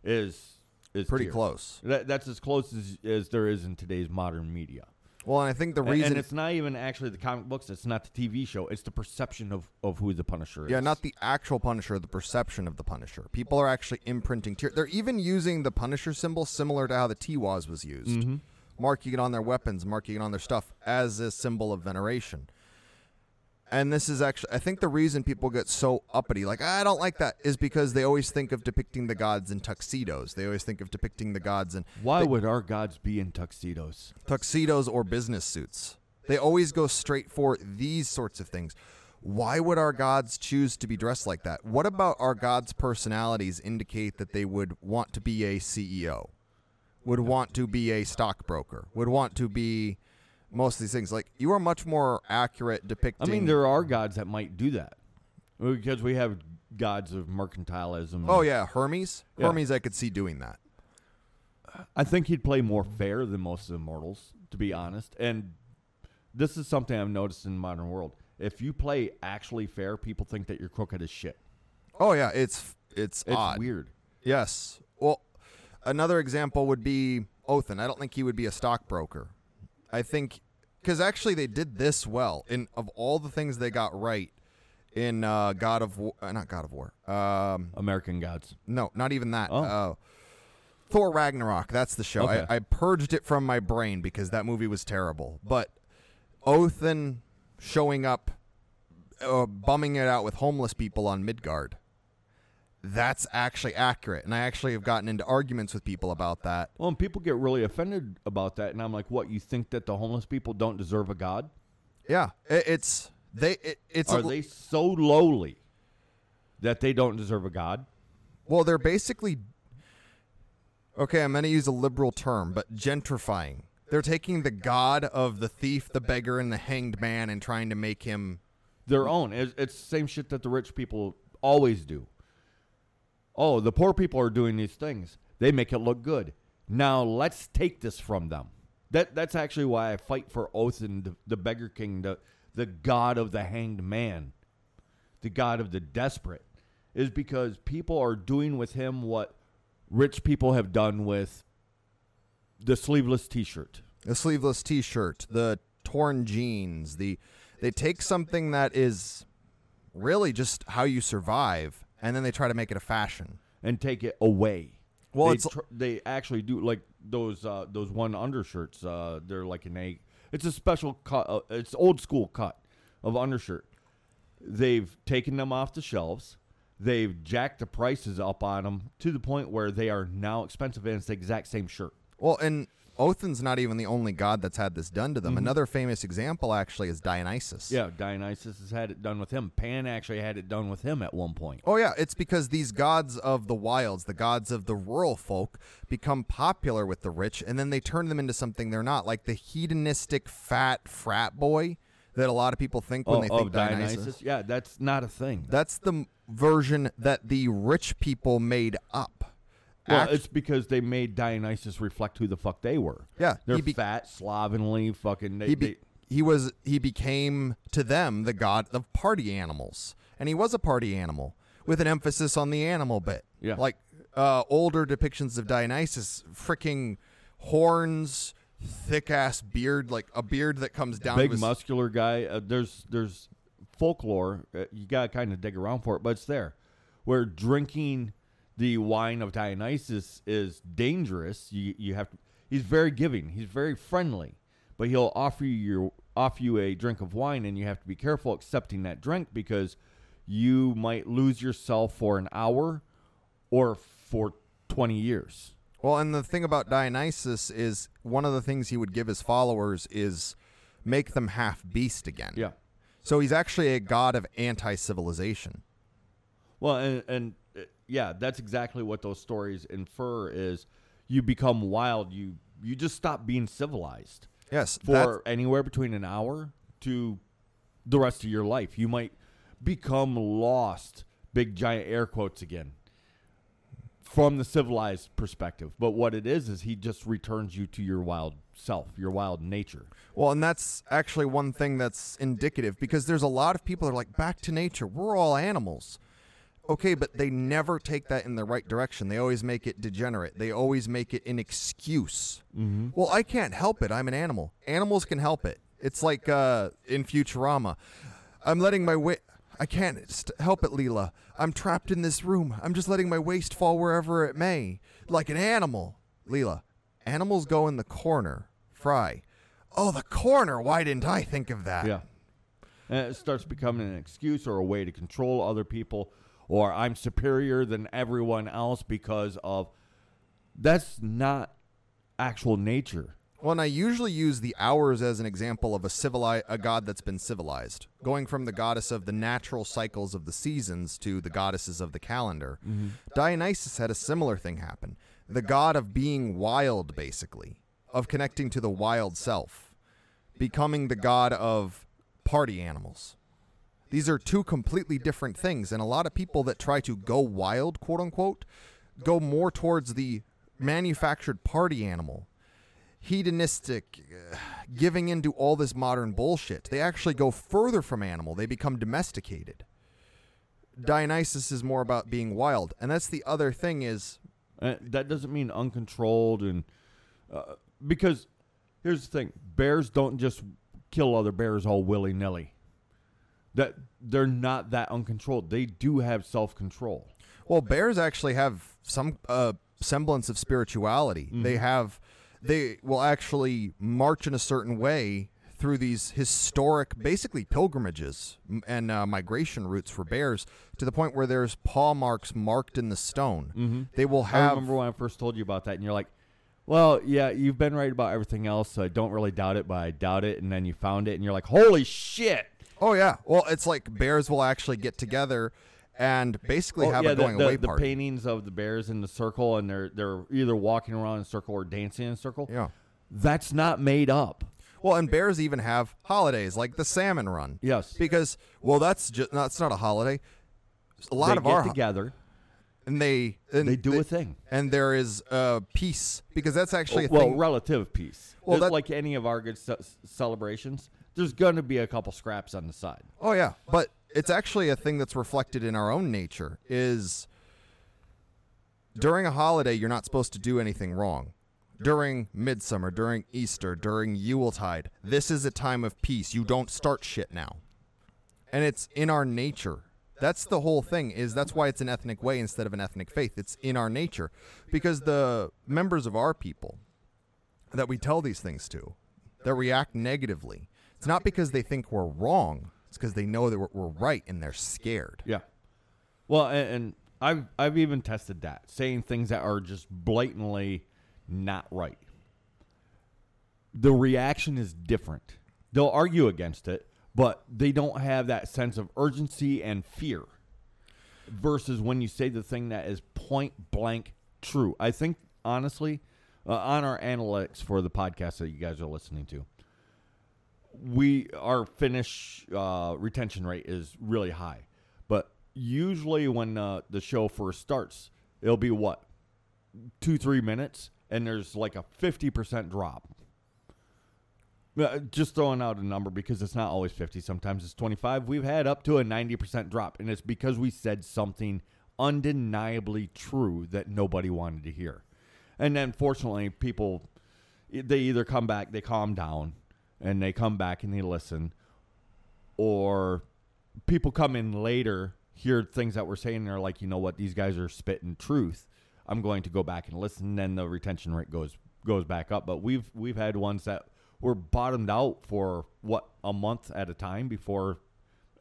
is is pretty Tyr. close. That, that's as close as, as there is in today's modern media. Well, and I think the A- reason and it's not even actually the comic books. It's not the TV show. It's the perception of, of who the Punisher is. Yeah, not the actual Punisher, the perception of the Punisher. People are actually imprinting Tyr. They're even using the Punisher symbol similar to how the Tiwaz was used, Mm-hmm. marking it on their weapons, marking it on their stuff as a symbol of veneration. And this is actually, I think the reason people get so uppity, like, I don't like that, is because they always think of depicting the gods in tuxedos. They always think of depicting the gods in Why would our gods be in tuxedos? tuxedos or business suits. They always go straight for these sorts of things. Why would our gods choose to be dressed like that? What about our gods' personalities indicate that they would want to be a CEO, would want to be a stockbroker, would want to be most of these things? Like, you are much more accurate depicting I depicting. mean, there are gods that might do that because we have gods of mercantilism. Oh, yeah, Hermes. Yeah. Hermes, I could see doing that. I think he'd play more fair than most of the mortals, to be honest. And this is something I've noticed in the modern world. If you play actually fair, people think that you're crooked as shit. Oh, yeah, it's it's, It's odd. weird. Yes. Well, another example would be Othin. I don't think he would be a stockbroker. I think because actually they did this well. In of all the things they got right in uh, God of War, uh, not God of War. Um, American gods. no, not even that. Oh. Uh, Thor Ragnarok. That's the show. Okay. I, I purged it from my brain because that movie was terrible. But Othin showing up, uh, bumming it out with homeless people on Midgard. That's actually accurate, and I actually have gotten into arguments with people about that. Well, and people get really offended about that, and I'm like, "What? You think that the homeless people don't deserve a god? Yeah, it, it's they. It, it's Are a, they so lowly that they don't deserve a god?" well, they're basically okay. I'm going to use a liberal term, but gentrifying. They're taking the god of the thief, the beggar, and the hanged man, and trying to make him. Their own. It's, it's the same shit that the rich people always do. Oh, the poor people are doing these things. They make it look good. Now let's take this from them. That that's actually why I fight for Othin, the, the beggar king, the the god of the hanged man, the god of the desperate, is because people are doing with him what rich people have done with the sleeveless T-shirt. The sleeveless T-shirt, the torn jeans, the They take something that is really just how you survive, and then they try to make it a fashion. and take it away. Well, they, it's- tr- they actually do like those uh, those one undershirts. Uh, they're like an egg. It's a special cut. Uh, it's old school cut of undershirt. They've taken them off the shelves. They've jacked the prices up on them to the point where they are now expensive, and it's the exact same shirt. Well, and Othin's not even the only god that's had this done to them. Another famous example, actually, is Dionysus. Mm-hmm. Yeah, Dionysus has had it done with him. Pan actually had it done with him at one point. Oh yeah, it's because these gods of the wilds, the gods of the rural folk, become popular with the rich, and then they turn them into something they're not, like the hedonistic fat frat boy that a lot of people think when Oh, they think Dionysus. Yeah, that's not a thing. That's the version that the rich people made up. Well, Act- it's because they made Dionysus reflect who the fuck they were. Yeah, they're he be- fat, slovenly, fucking. They, he be- they- he was he became to them the god of party animals, and he was a party animal with an emphasis on the animal bit. Yeah. like uh, older depictions of Dionysus, freaking horns, thick ass beard, like a beard that comes down. big his, muscular guy. Uh, there's there's folklore. Uh, you gotta kind of dig around for it, but it's there. Where drinking the wine of Dionysus is dangerous. You you have to. He's very giving. He's very friendly, but he'll offer you your offer you a drink of wine, and you have to be careful accepting that drink because you might lose yourself for an hour or for twenty years. Well, and the thing about Dionysus is one of the things he would give his followers is make them half beast again. Yeah. So he's actually a god of anti-civilization. Well, and, and yeah, that's exactly what those stories infer is you become wild. You you just stop being civilized Yes, for anywhere between an hour to the rest of your life. You might become lost, big giant air quotes again, from the civilized perspective. But what it is is he just returns you to your wild self, your wild nature. Well, and that's actually one thing that's indicative because there's a lot of people that are like, back to nature. We're all animals. Okay, but they never take that in the right direction. They always make it degenerate. They always make it an excuse. Mm-hmm. Well, I can't help it. I'm an animal. Animals can help it. It's like uh, in Futurama. I'm letting my weight. I can't st- help it, Leela. I'm trapped in this room. I'm just letting my waste fall wherever it may, like an animal. Leela, animals go in the corner. Fry. Oh, the corner. Why didn't I think of that? Yeah. And it starts becoming an excuse or a way to control other people, or I'm superior than everyone else because of. That's not actual nature. Well, and I usually use the hours as an example of a civili- a god that's been civilized, going from the goddess of the natural cycles of the seasons to the goddesses of the calendar. Mm-hmm. Dionysus had a similar thing happen. The god of being wild, basically, of connecting to the wild self, becoming the god of party animals. These are two completely different things, and a lot of people that try to go wild, quote unquote, go more towards the manufactured party animal hedonistic, uh, giving into all this modern bullshit. They actually go further from animal. They become domesticated. Dionysus is more about being wild, and that's the other thing is Uh, that doesn't mean uncontrolled and uh, because here's the thing: bears don't just kill other bears all willy nilly. That they're not that uncontrolled. They do have self control. well, bears actually have some uh, semblance of spirituality. They have, they will actually march in a certain way through these historic, basically pilgrimages and uh, migration routes for bears to the point where there's paw marks marked in the stone. Mm-hmm. They will I have. remember when I first told you about that, and you're like, "Well, yeah, you've been right about everything else, so I don't really doubt it, but I doubt it." And then you found it, and you're like, "Holy shit!" Oh yeah. Well, it's like bears will actually get together and basically Oh, have yeah, a going the, away the party. paintings of the bears in the circle, and they're they're either walking around in a circle or dancing in a circle. Yeah. That's not made up. Well, and bears even have holidays like the salmon run. Yes. Because well, that's just that's not a holiday. A lot they of get our together. and they and They do a thing. and there is uh, peace because that's actually a well, relative peace. Well, that- like any of our good ce- celebrations, there's going to be a couple scraps on the side. Oh yeah, but it's actually a thing that's reflected in our own nature. Is during a holiday you're not supposed to do anything wrong. during midsummer, during Easter, during Yuletide. This is a time of peace. You don't start shit now. And it's in our nature. That's the whole thing is that's why it's an ethnic way instead of an ethnic faith. It's in our nature because the members of our people that we tell these things to that react negatively. It's not because they think we're wrong. It's because they know that we're, we're right and they're scared. Yeah. Well, and, and I've I've even tested that, saying things that are just blatantly not right. The reaction is different. They'll argue against it, but they don't have that sense of urgency and fear. Versus when you say the thing that is point blank true. I think honestly, uh, on our analytics for the podcast that you guys are listening to, we our finish uh, retention rate is really high, but usually when uh, the show first starts, it'll be what two three minutes, and there's like a fifty percent drop. Uh, Just throwing out a number because it's not always 50. Sometimes it's 25. We've had up to a 90% drop, and it's because we said something undeniably true that nobody wanted to hear. And then, fortunately, people they either come back, they calm down, and they come back and they listen, or people come in later, hear things that we're saying, and they're like, you know what, these guys are spitting truth. I'm going to go back and listen. and Then the retention rate goes goes back up. But we've we've had ones that were bottomed out for what a month at a time before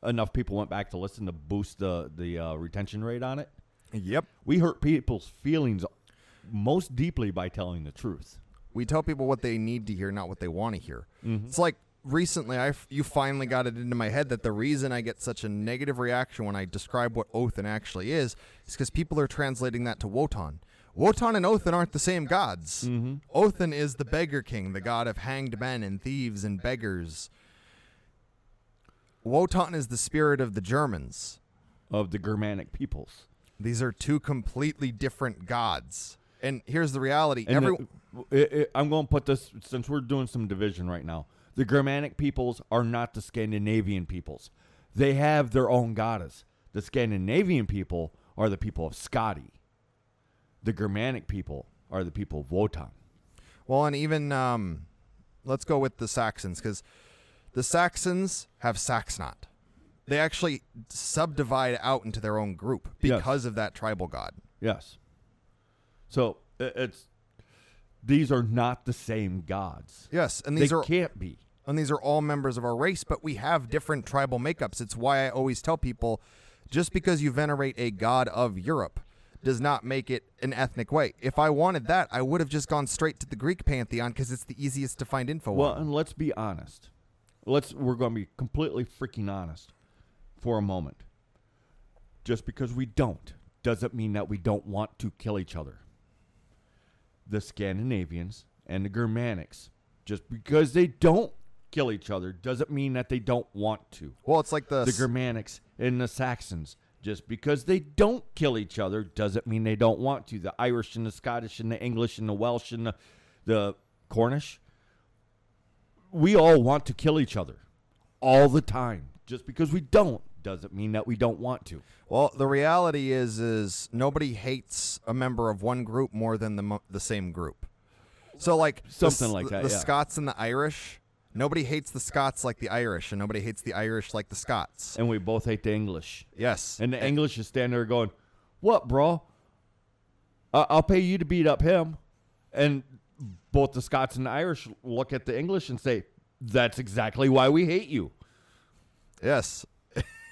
enough people went back to listen to boost the the uh, retention rate on it. Yep. We hurt people's feelings most deeply by telling the truth. We tell people what they need to hear, not what they want to hear. Mm-hmm. It's like recently, I you finally got it into my head that the reason I get such a negative reaction when I describe what Othin actually is is because people are translating that to Wotan. Wotan and Othin aren't the same gods. Mm-hmm. Othin is the beggar king, the god of hanged men and thieves and beggars. Wotan is the spirit of the Germans. of the Germanic peoples. These are two completely different gods. And here's the reality: And every the- it- it- I'm going to put this since we're doing some division right now. The Germanic peoples are not the Scandinavian peoples. They have their own goddess. The Scandinavian people are the people of Skadi. The Germanic people are the people of Wotan. Well, and even um, let's go with the Saxons because the Saxons have Saxnot. They actually subdivide out into their own group Yes. because of that tribal god. Yes. So it's these are not the same gods. Yes, and these they are can't be. and these are all members of our race, but we have different tribal makeups. It's why I always tell people just because you venerate a god of Europe does not make it an ethnic way. If I wanted that, I would have just gone straight to the Greek pantheon because it's the easiest to find info Well, on. and let's be honest. Let's we're going to be completely freaking honest for a moment. Just because we don't doesn't mean that we don't want to kill each other. The Scandinavians and the Germanics, just because they don't kill each other doesn't mean that they don't want to. Well, it's like the, The Germanics and the Saxons, just because they don't kill each other doesn't mean they don't want to. The Irish and the Scottish and the English and the Welsh and the, the Cornish, we all want to kill each other all the time. Just because we don't doesn't mean that we don't want to. Well, the reality is, is nobody hates a member of one group more than the the same group. So, like Something S- like that, The yeah. Scots and the Irish, nobody hates the Scots like the Irish, and nobody hates the Irish like the Scots. And we both hate the English. Yes, And the English is standing there going, "What, bro? I- I'll pay you to beat up him." And both the Scots and the Irish look at the English and say, "That's exactly why we hate you." yes,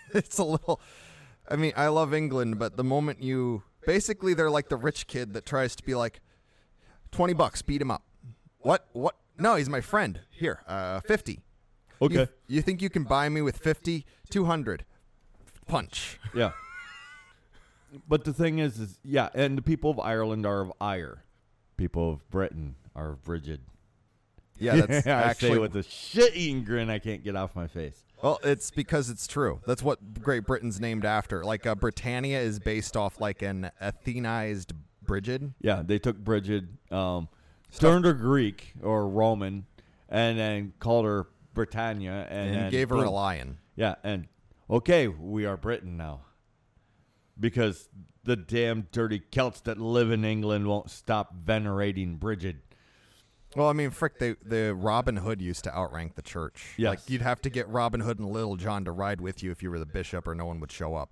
*laughs* it's a little. I mean, I love England, but the moment you basically they're like the rich kid that tries to be like, twenty bucks, beat him up. What? What? No, he's my friend. Here, uh, fifty. Okay. You, you think you can buy me with 50? 200. Punch. *laughs* Yeah. But the thing is, is yeah, and the people of Ireland are of ire. People of Britain are of Brigid. Yeah, that's *laughs* I actually say with a shit-eating grin I can't get off my face. Well, it's because it's true. That's what Great Britain's named after. Like uh, Britannia is based off like an Athenized Brigid. Yeah, they took Bridget, um, turned her Greek or Roman, and then called her Britannia, and, And, then gave her a lion. Yeah, and okay, we are Britain now. Because the damn dirty Celts that live in England won't stop venerating Bridget. Well, I mean, frick, they, the Robin Hood used to outrank the church. Yes. Like, you'd have to get Robin Hood and Little John to ride with you if you were the bishop, or no one would show up.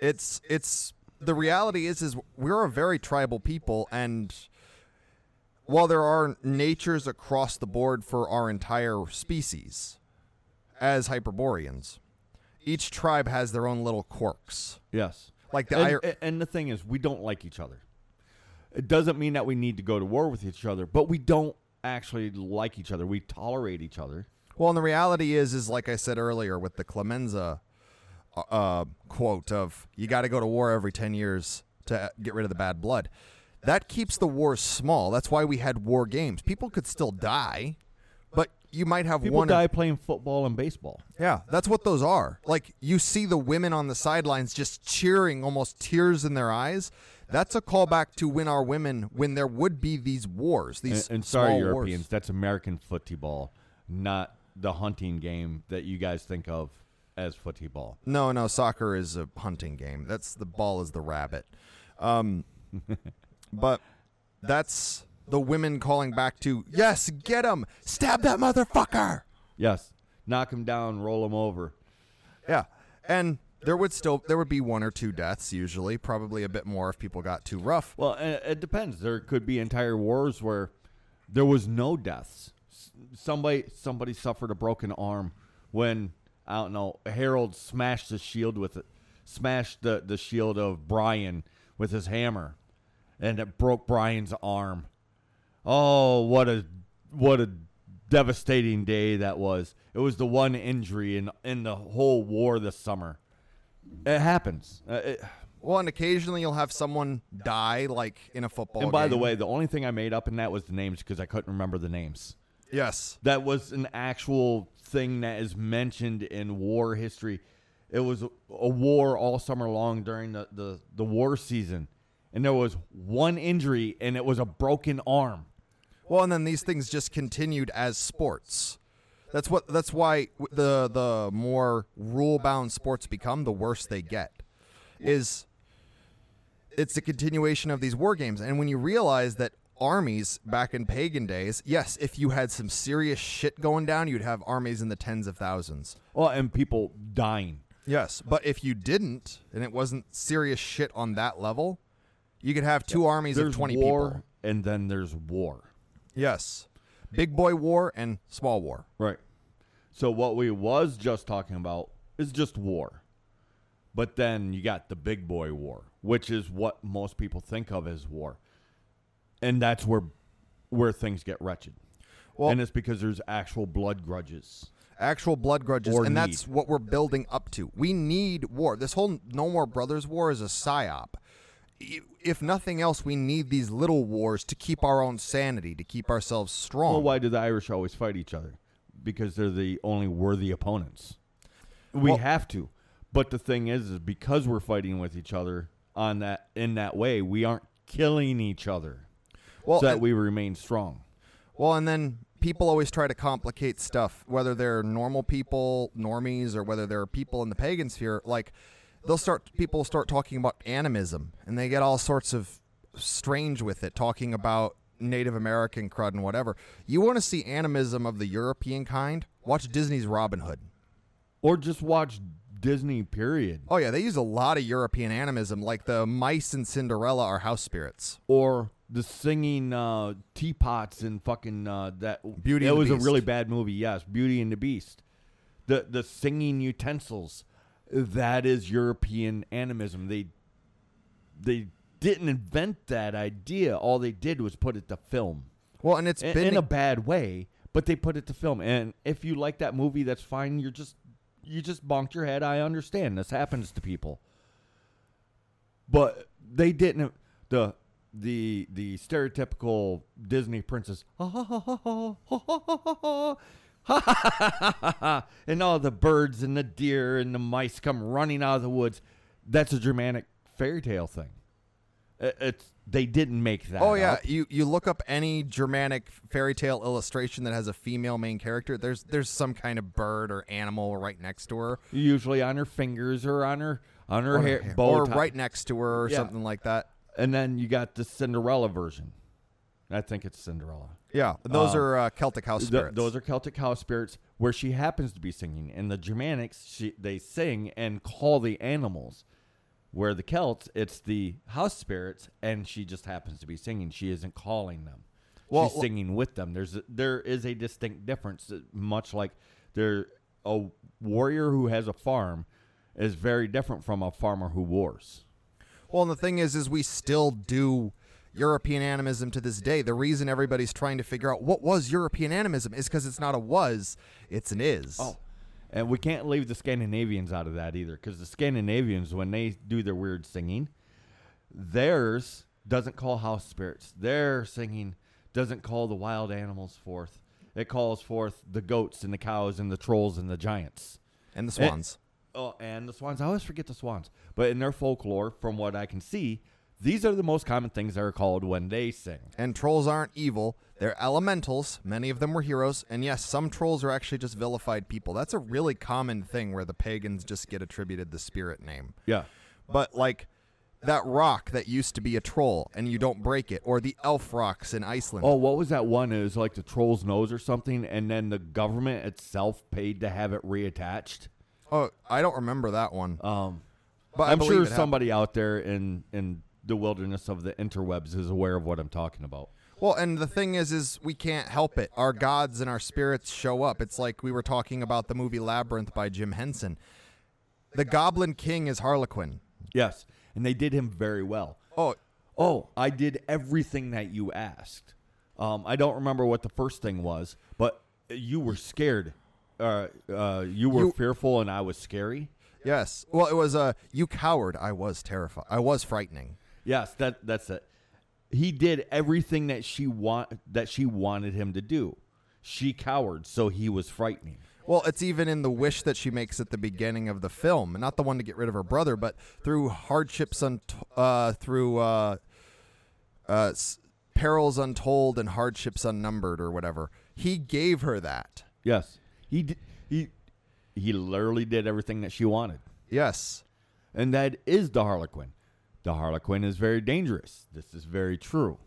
It's it's the reality is is we're a very tribal people, and while there are natures across the board for our entire species, as Hyperboreans, each tribe has their own little quirks. Yes. Like the and, Ir- and the thing is, we don't like each other. It doesn't mean that we need to go to war with each other, but we don't actually like each other. We tolerate each other. Well, and the reality is, is like I said earlier with the Clemenza uh, uh, quote of "you got to go to war every ten years to get rid of the bad blood." That keeps the wars small. That's why we had war games. People could still die, but you might have People one. or- die playing football and baseball. yeah, that's what those are. Like you see the women on the sidelines just cheering, almost tears in their eyes. That's a callback to when our women, when there would be these wars, these And, and sorry, Europeans, wars. that's American football, not the hunting game that you guys think of as football. No, no, soccer is a hunting game. That's the ball is the rabbit. Um, *laughs* but that's the women calling back to yes, get him, stab that motherfucker. Yes. Knock him down, roll him over. Yeah, and there would still there would be one or two deaths usually, probably a bit more if people got too rough. Well, it, depends. There could be entire wars where there was no deaths. Somebody somebody suffered a broken arm when I don't know Harold smashed the shield with it, smashed the the shield of Brian with his hammer, and it broke Brian's arm. Oh, what a what a devastating day that was. It was the one injury in in the whole war this summer. It happens. Uh, it, Well, and occasionally you'll have someone die, like in a football. and by the way, the only thing I made up in that was the names because I couldn't remember the names. yes, That was an actual thing that is mentioned in war history. It was a, a war all summer long during the, the, the war season. And there was one injury, and it was a broken arm. Well, and then these things just continued as sports. That's what. That's why the the more rule bound sports become, the worse they get. Is it's a continuation of these war games, and when you realize that armies back in pagan days, yes, if you had some serious shit going down, you'd have armies in the tens of thousands. Well, and people dying. Yes, but if you didn't, and it wasn't serious shit on that level, you could have two armies There's of twenty war, people. and then there's war. Yes, big boy war and small war. Right. So what we was just talking about is just war. But then you got the big boy war, which is what most people think of as war. And that's where where things get wretched. Well- and it's because there's actual blood grudges. actual blood grudges, and that's what we're building up to. We need war. This whole No More Brothers war is a psyop. If nothing else, we need these little wars to keep our own sanity, to keep ourselves strong. Well, why do the Irish always fight each other? Because they're the only worthy opponents. We Well- have to. But the thing is, is because we're fighting with each other on that in that way, we aren't killing each other. Well, so that and- we remain strong. Well, and then people always try to complicate stuff, whether they're normal people, normies, or whether they're people in the pagan sphere. Like, they'll start, people start talking about animism, and they get all sorts of strange with it, talking about Native American crud and whatever. You want to see animism of the European kind? Watch Disney's Robin Hood. Or just watch Disney, period. Oh, yeah, they use a lot of European animism, like the mice in Cinderella are house spirits. Or the singing uh, teapots and fucking uh, that. Beauty It and the was a really bad movie. Yes, Beauty and the Beast. The the singing utensils. That is European animism. They they didn't invent that idea. All they did was put it to film. Well, and it's in, been in a bad way, but they put it to film. And if you like that movie, that's fine. You're just you just bonked your head. I understand. This happens to people. But they didn't the the the stereotypical Disney princess *laughs* and all the birds and the deer and the mice come running out of the woods. That's a Germanic fairy tale thing. It's they didn't make that. Oh yeah, up. you you look up any Germanic fairy tale illustration that has a female main character. There's there's some kind of bird or animal right next to her, usually on her fingers or on her on her or, hair, hair- bow or right next to her, or Yeah. something like that. And then you got the Cinderella version. I think it's Cinderella. Yeah, those Um, are uh, Celtic house Th- spirits. those are Celtic house spirits where she happens to be singing. In the Germanics, she, they sing and call the animals. Where the Celts, it's the house spirits, and she just happens to be singing. She isn't calling them. Well, She's singing with them. There's a, there is a distinct difference. uh, Much like there, a warrior who has a farm is very different from a farmer who wars. Well, and the thing is, is we still do European animism to this day. The reason everybody's trying to figure out what was European animism is because it's not a was, it's an is. Oh, and we can't leave the Scandinavians out of that either, because the Scandinavians, when they do their weird singing, theirs doesn't call house spirits. Their singing doesn't call the wild animals forth. It calls forth the goats and the cows and the trolls and the giants. and the eh, swans. Oh, and the swans. I always forget the swans. But in their folklore, from what I can see, these are the most common things that are called when they sing. and trolls aren't evil. They're elementals. Many of them were heroes. And yes, some trolls are actually just vilified people. That's a really common thing where the pagans just get attributed the spirit name. Yeah. But like that rock that used to be a troll and you don't break it, or the elf rocks in Iceland. Oh, what was that one? It was like the troll's nose or something, and then the government itself paid to have it reattached. Oh, I don't remember that one. Um, But I'm sure it happened. somebody out there in in the wilderness of the interwebs is aware of what I'm talking about. Well, and the thing is, is we can't help it. Our gods and our spirits show up. It's like we were talking about the movie Labyrinth by Jim Henson. The Goblin King is Harlequin. Yes, and they did him very well. Oh, Oh, I did everything that you asked. Um, I don't remember what the first thing was, but you were scared. Uh, uh, you were You- fearful, and I was scary. yes. Well, it was uh, you coward. I was terrified. I was frightening. Yes, that that's it. He did everything that she want that she wanted him to do. She cowered, so he was frightening. Well, it's even in the wish that she makes at the beginning of the film, not the one to get rid of her brother, but through hardships, unt- uh, through uh, uh, s- perils untold and hardships unnumbered, or whatever. He gave her that. Yes, he did, he he literally did everything that she wanted, Yes. and that is the Harlequin. The Harlequin is very dangerous. This is very true.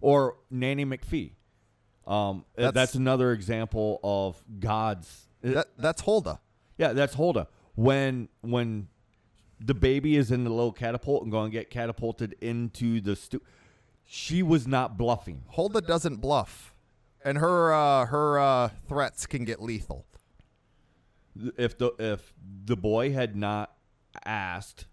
Or Nanny McPhee. Um, that's, That's- another example of God's. That, that's Hulda. yeah, that's Hulda. When when the baby is in the little catapult and going to get catapulted into the stu- she was not bluffing. Hulda doesn't bluff, and her uh, her uh, threats can get lethal. If the if the boy had not asked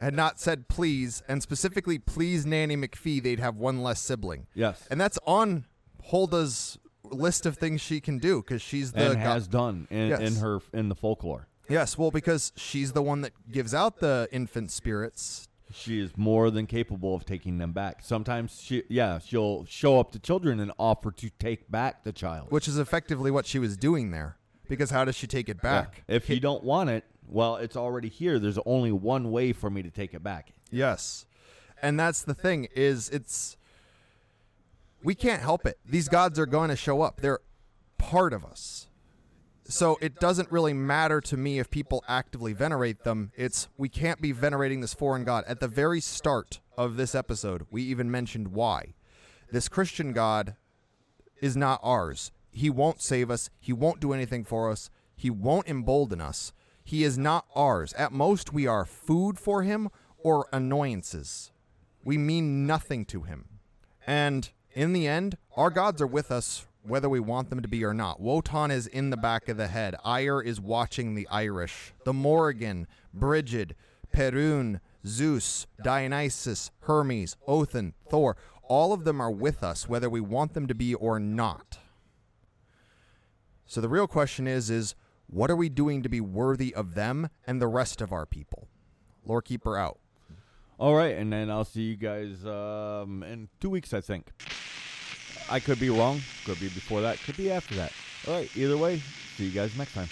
Had not said please, and specifically please Nanny McPhee, they'd have one less sibling. yes And that's on Hulda's list of things she can do because she's the and go- has done in, Yes. in her in the folklore. yes, well because she's the one that gives out the infant spirits. She is more than capable of taking them back. Sometimes she yeah, she'll show up to children and offer to take back the child. Which is effectively what she was doing there. Because how does she take it back? If you don't want it, well, it's already here. There's only one way for me to take it back. Yes. And that's the thing is it's we can't help it. These gods are going to show up. They're part of us. So it doesn't really matter to me if people actively venerate them. It's we can't be venerating this foreign god. At the very start of this episode, we even mentioned why. This Christian god is not ours. He won't save us. He won't do anything for us. He won't embolden us. He is not ours. At most, we are food for him or annoyances. We mean nothing to him. And in the end, our gods are with us whether we want them to be or not. Wotan is in the back of the head. Ire is watching the Irish. The Morrigan, Brigid, Perun, Zeus, Dionysus, Hermes, Othin, Thor, all of them are with us whether we want them to be or not. So the real question is is what are we doing to be worthy of them and the rest of our people? Lorekeeper out. All right, and then I'll see you guys um, in two weeks, I think. I could be wrong. Could be before that. Could be after that. All right. Either way, see you guys next time.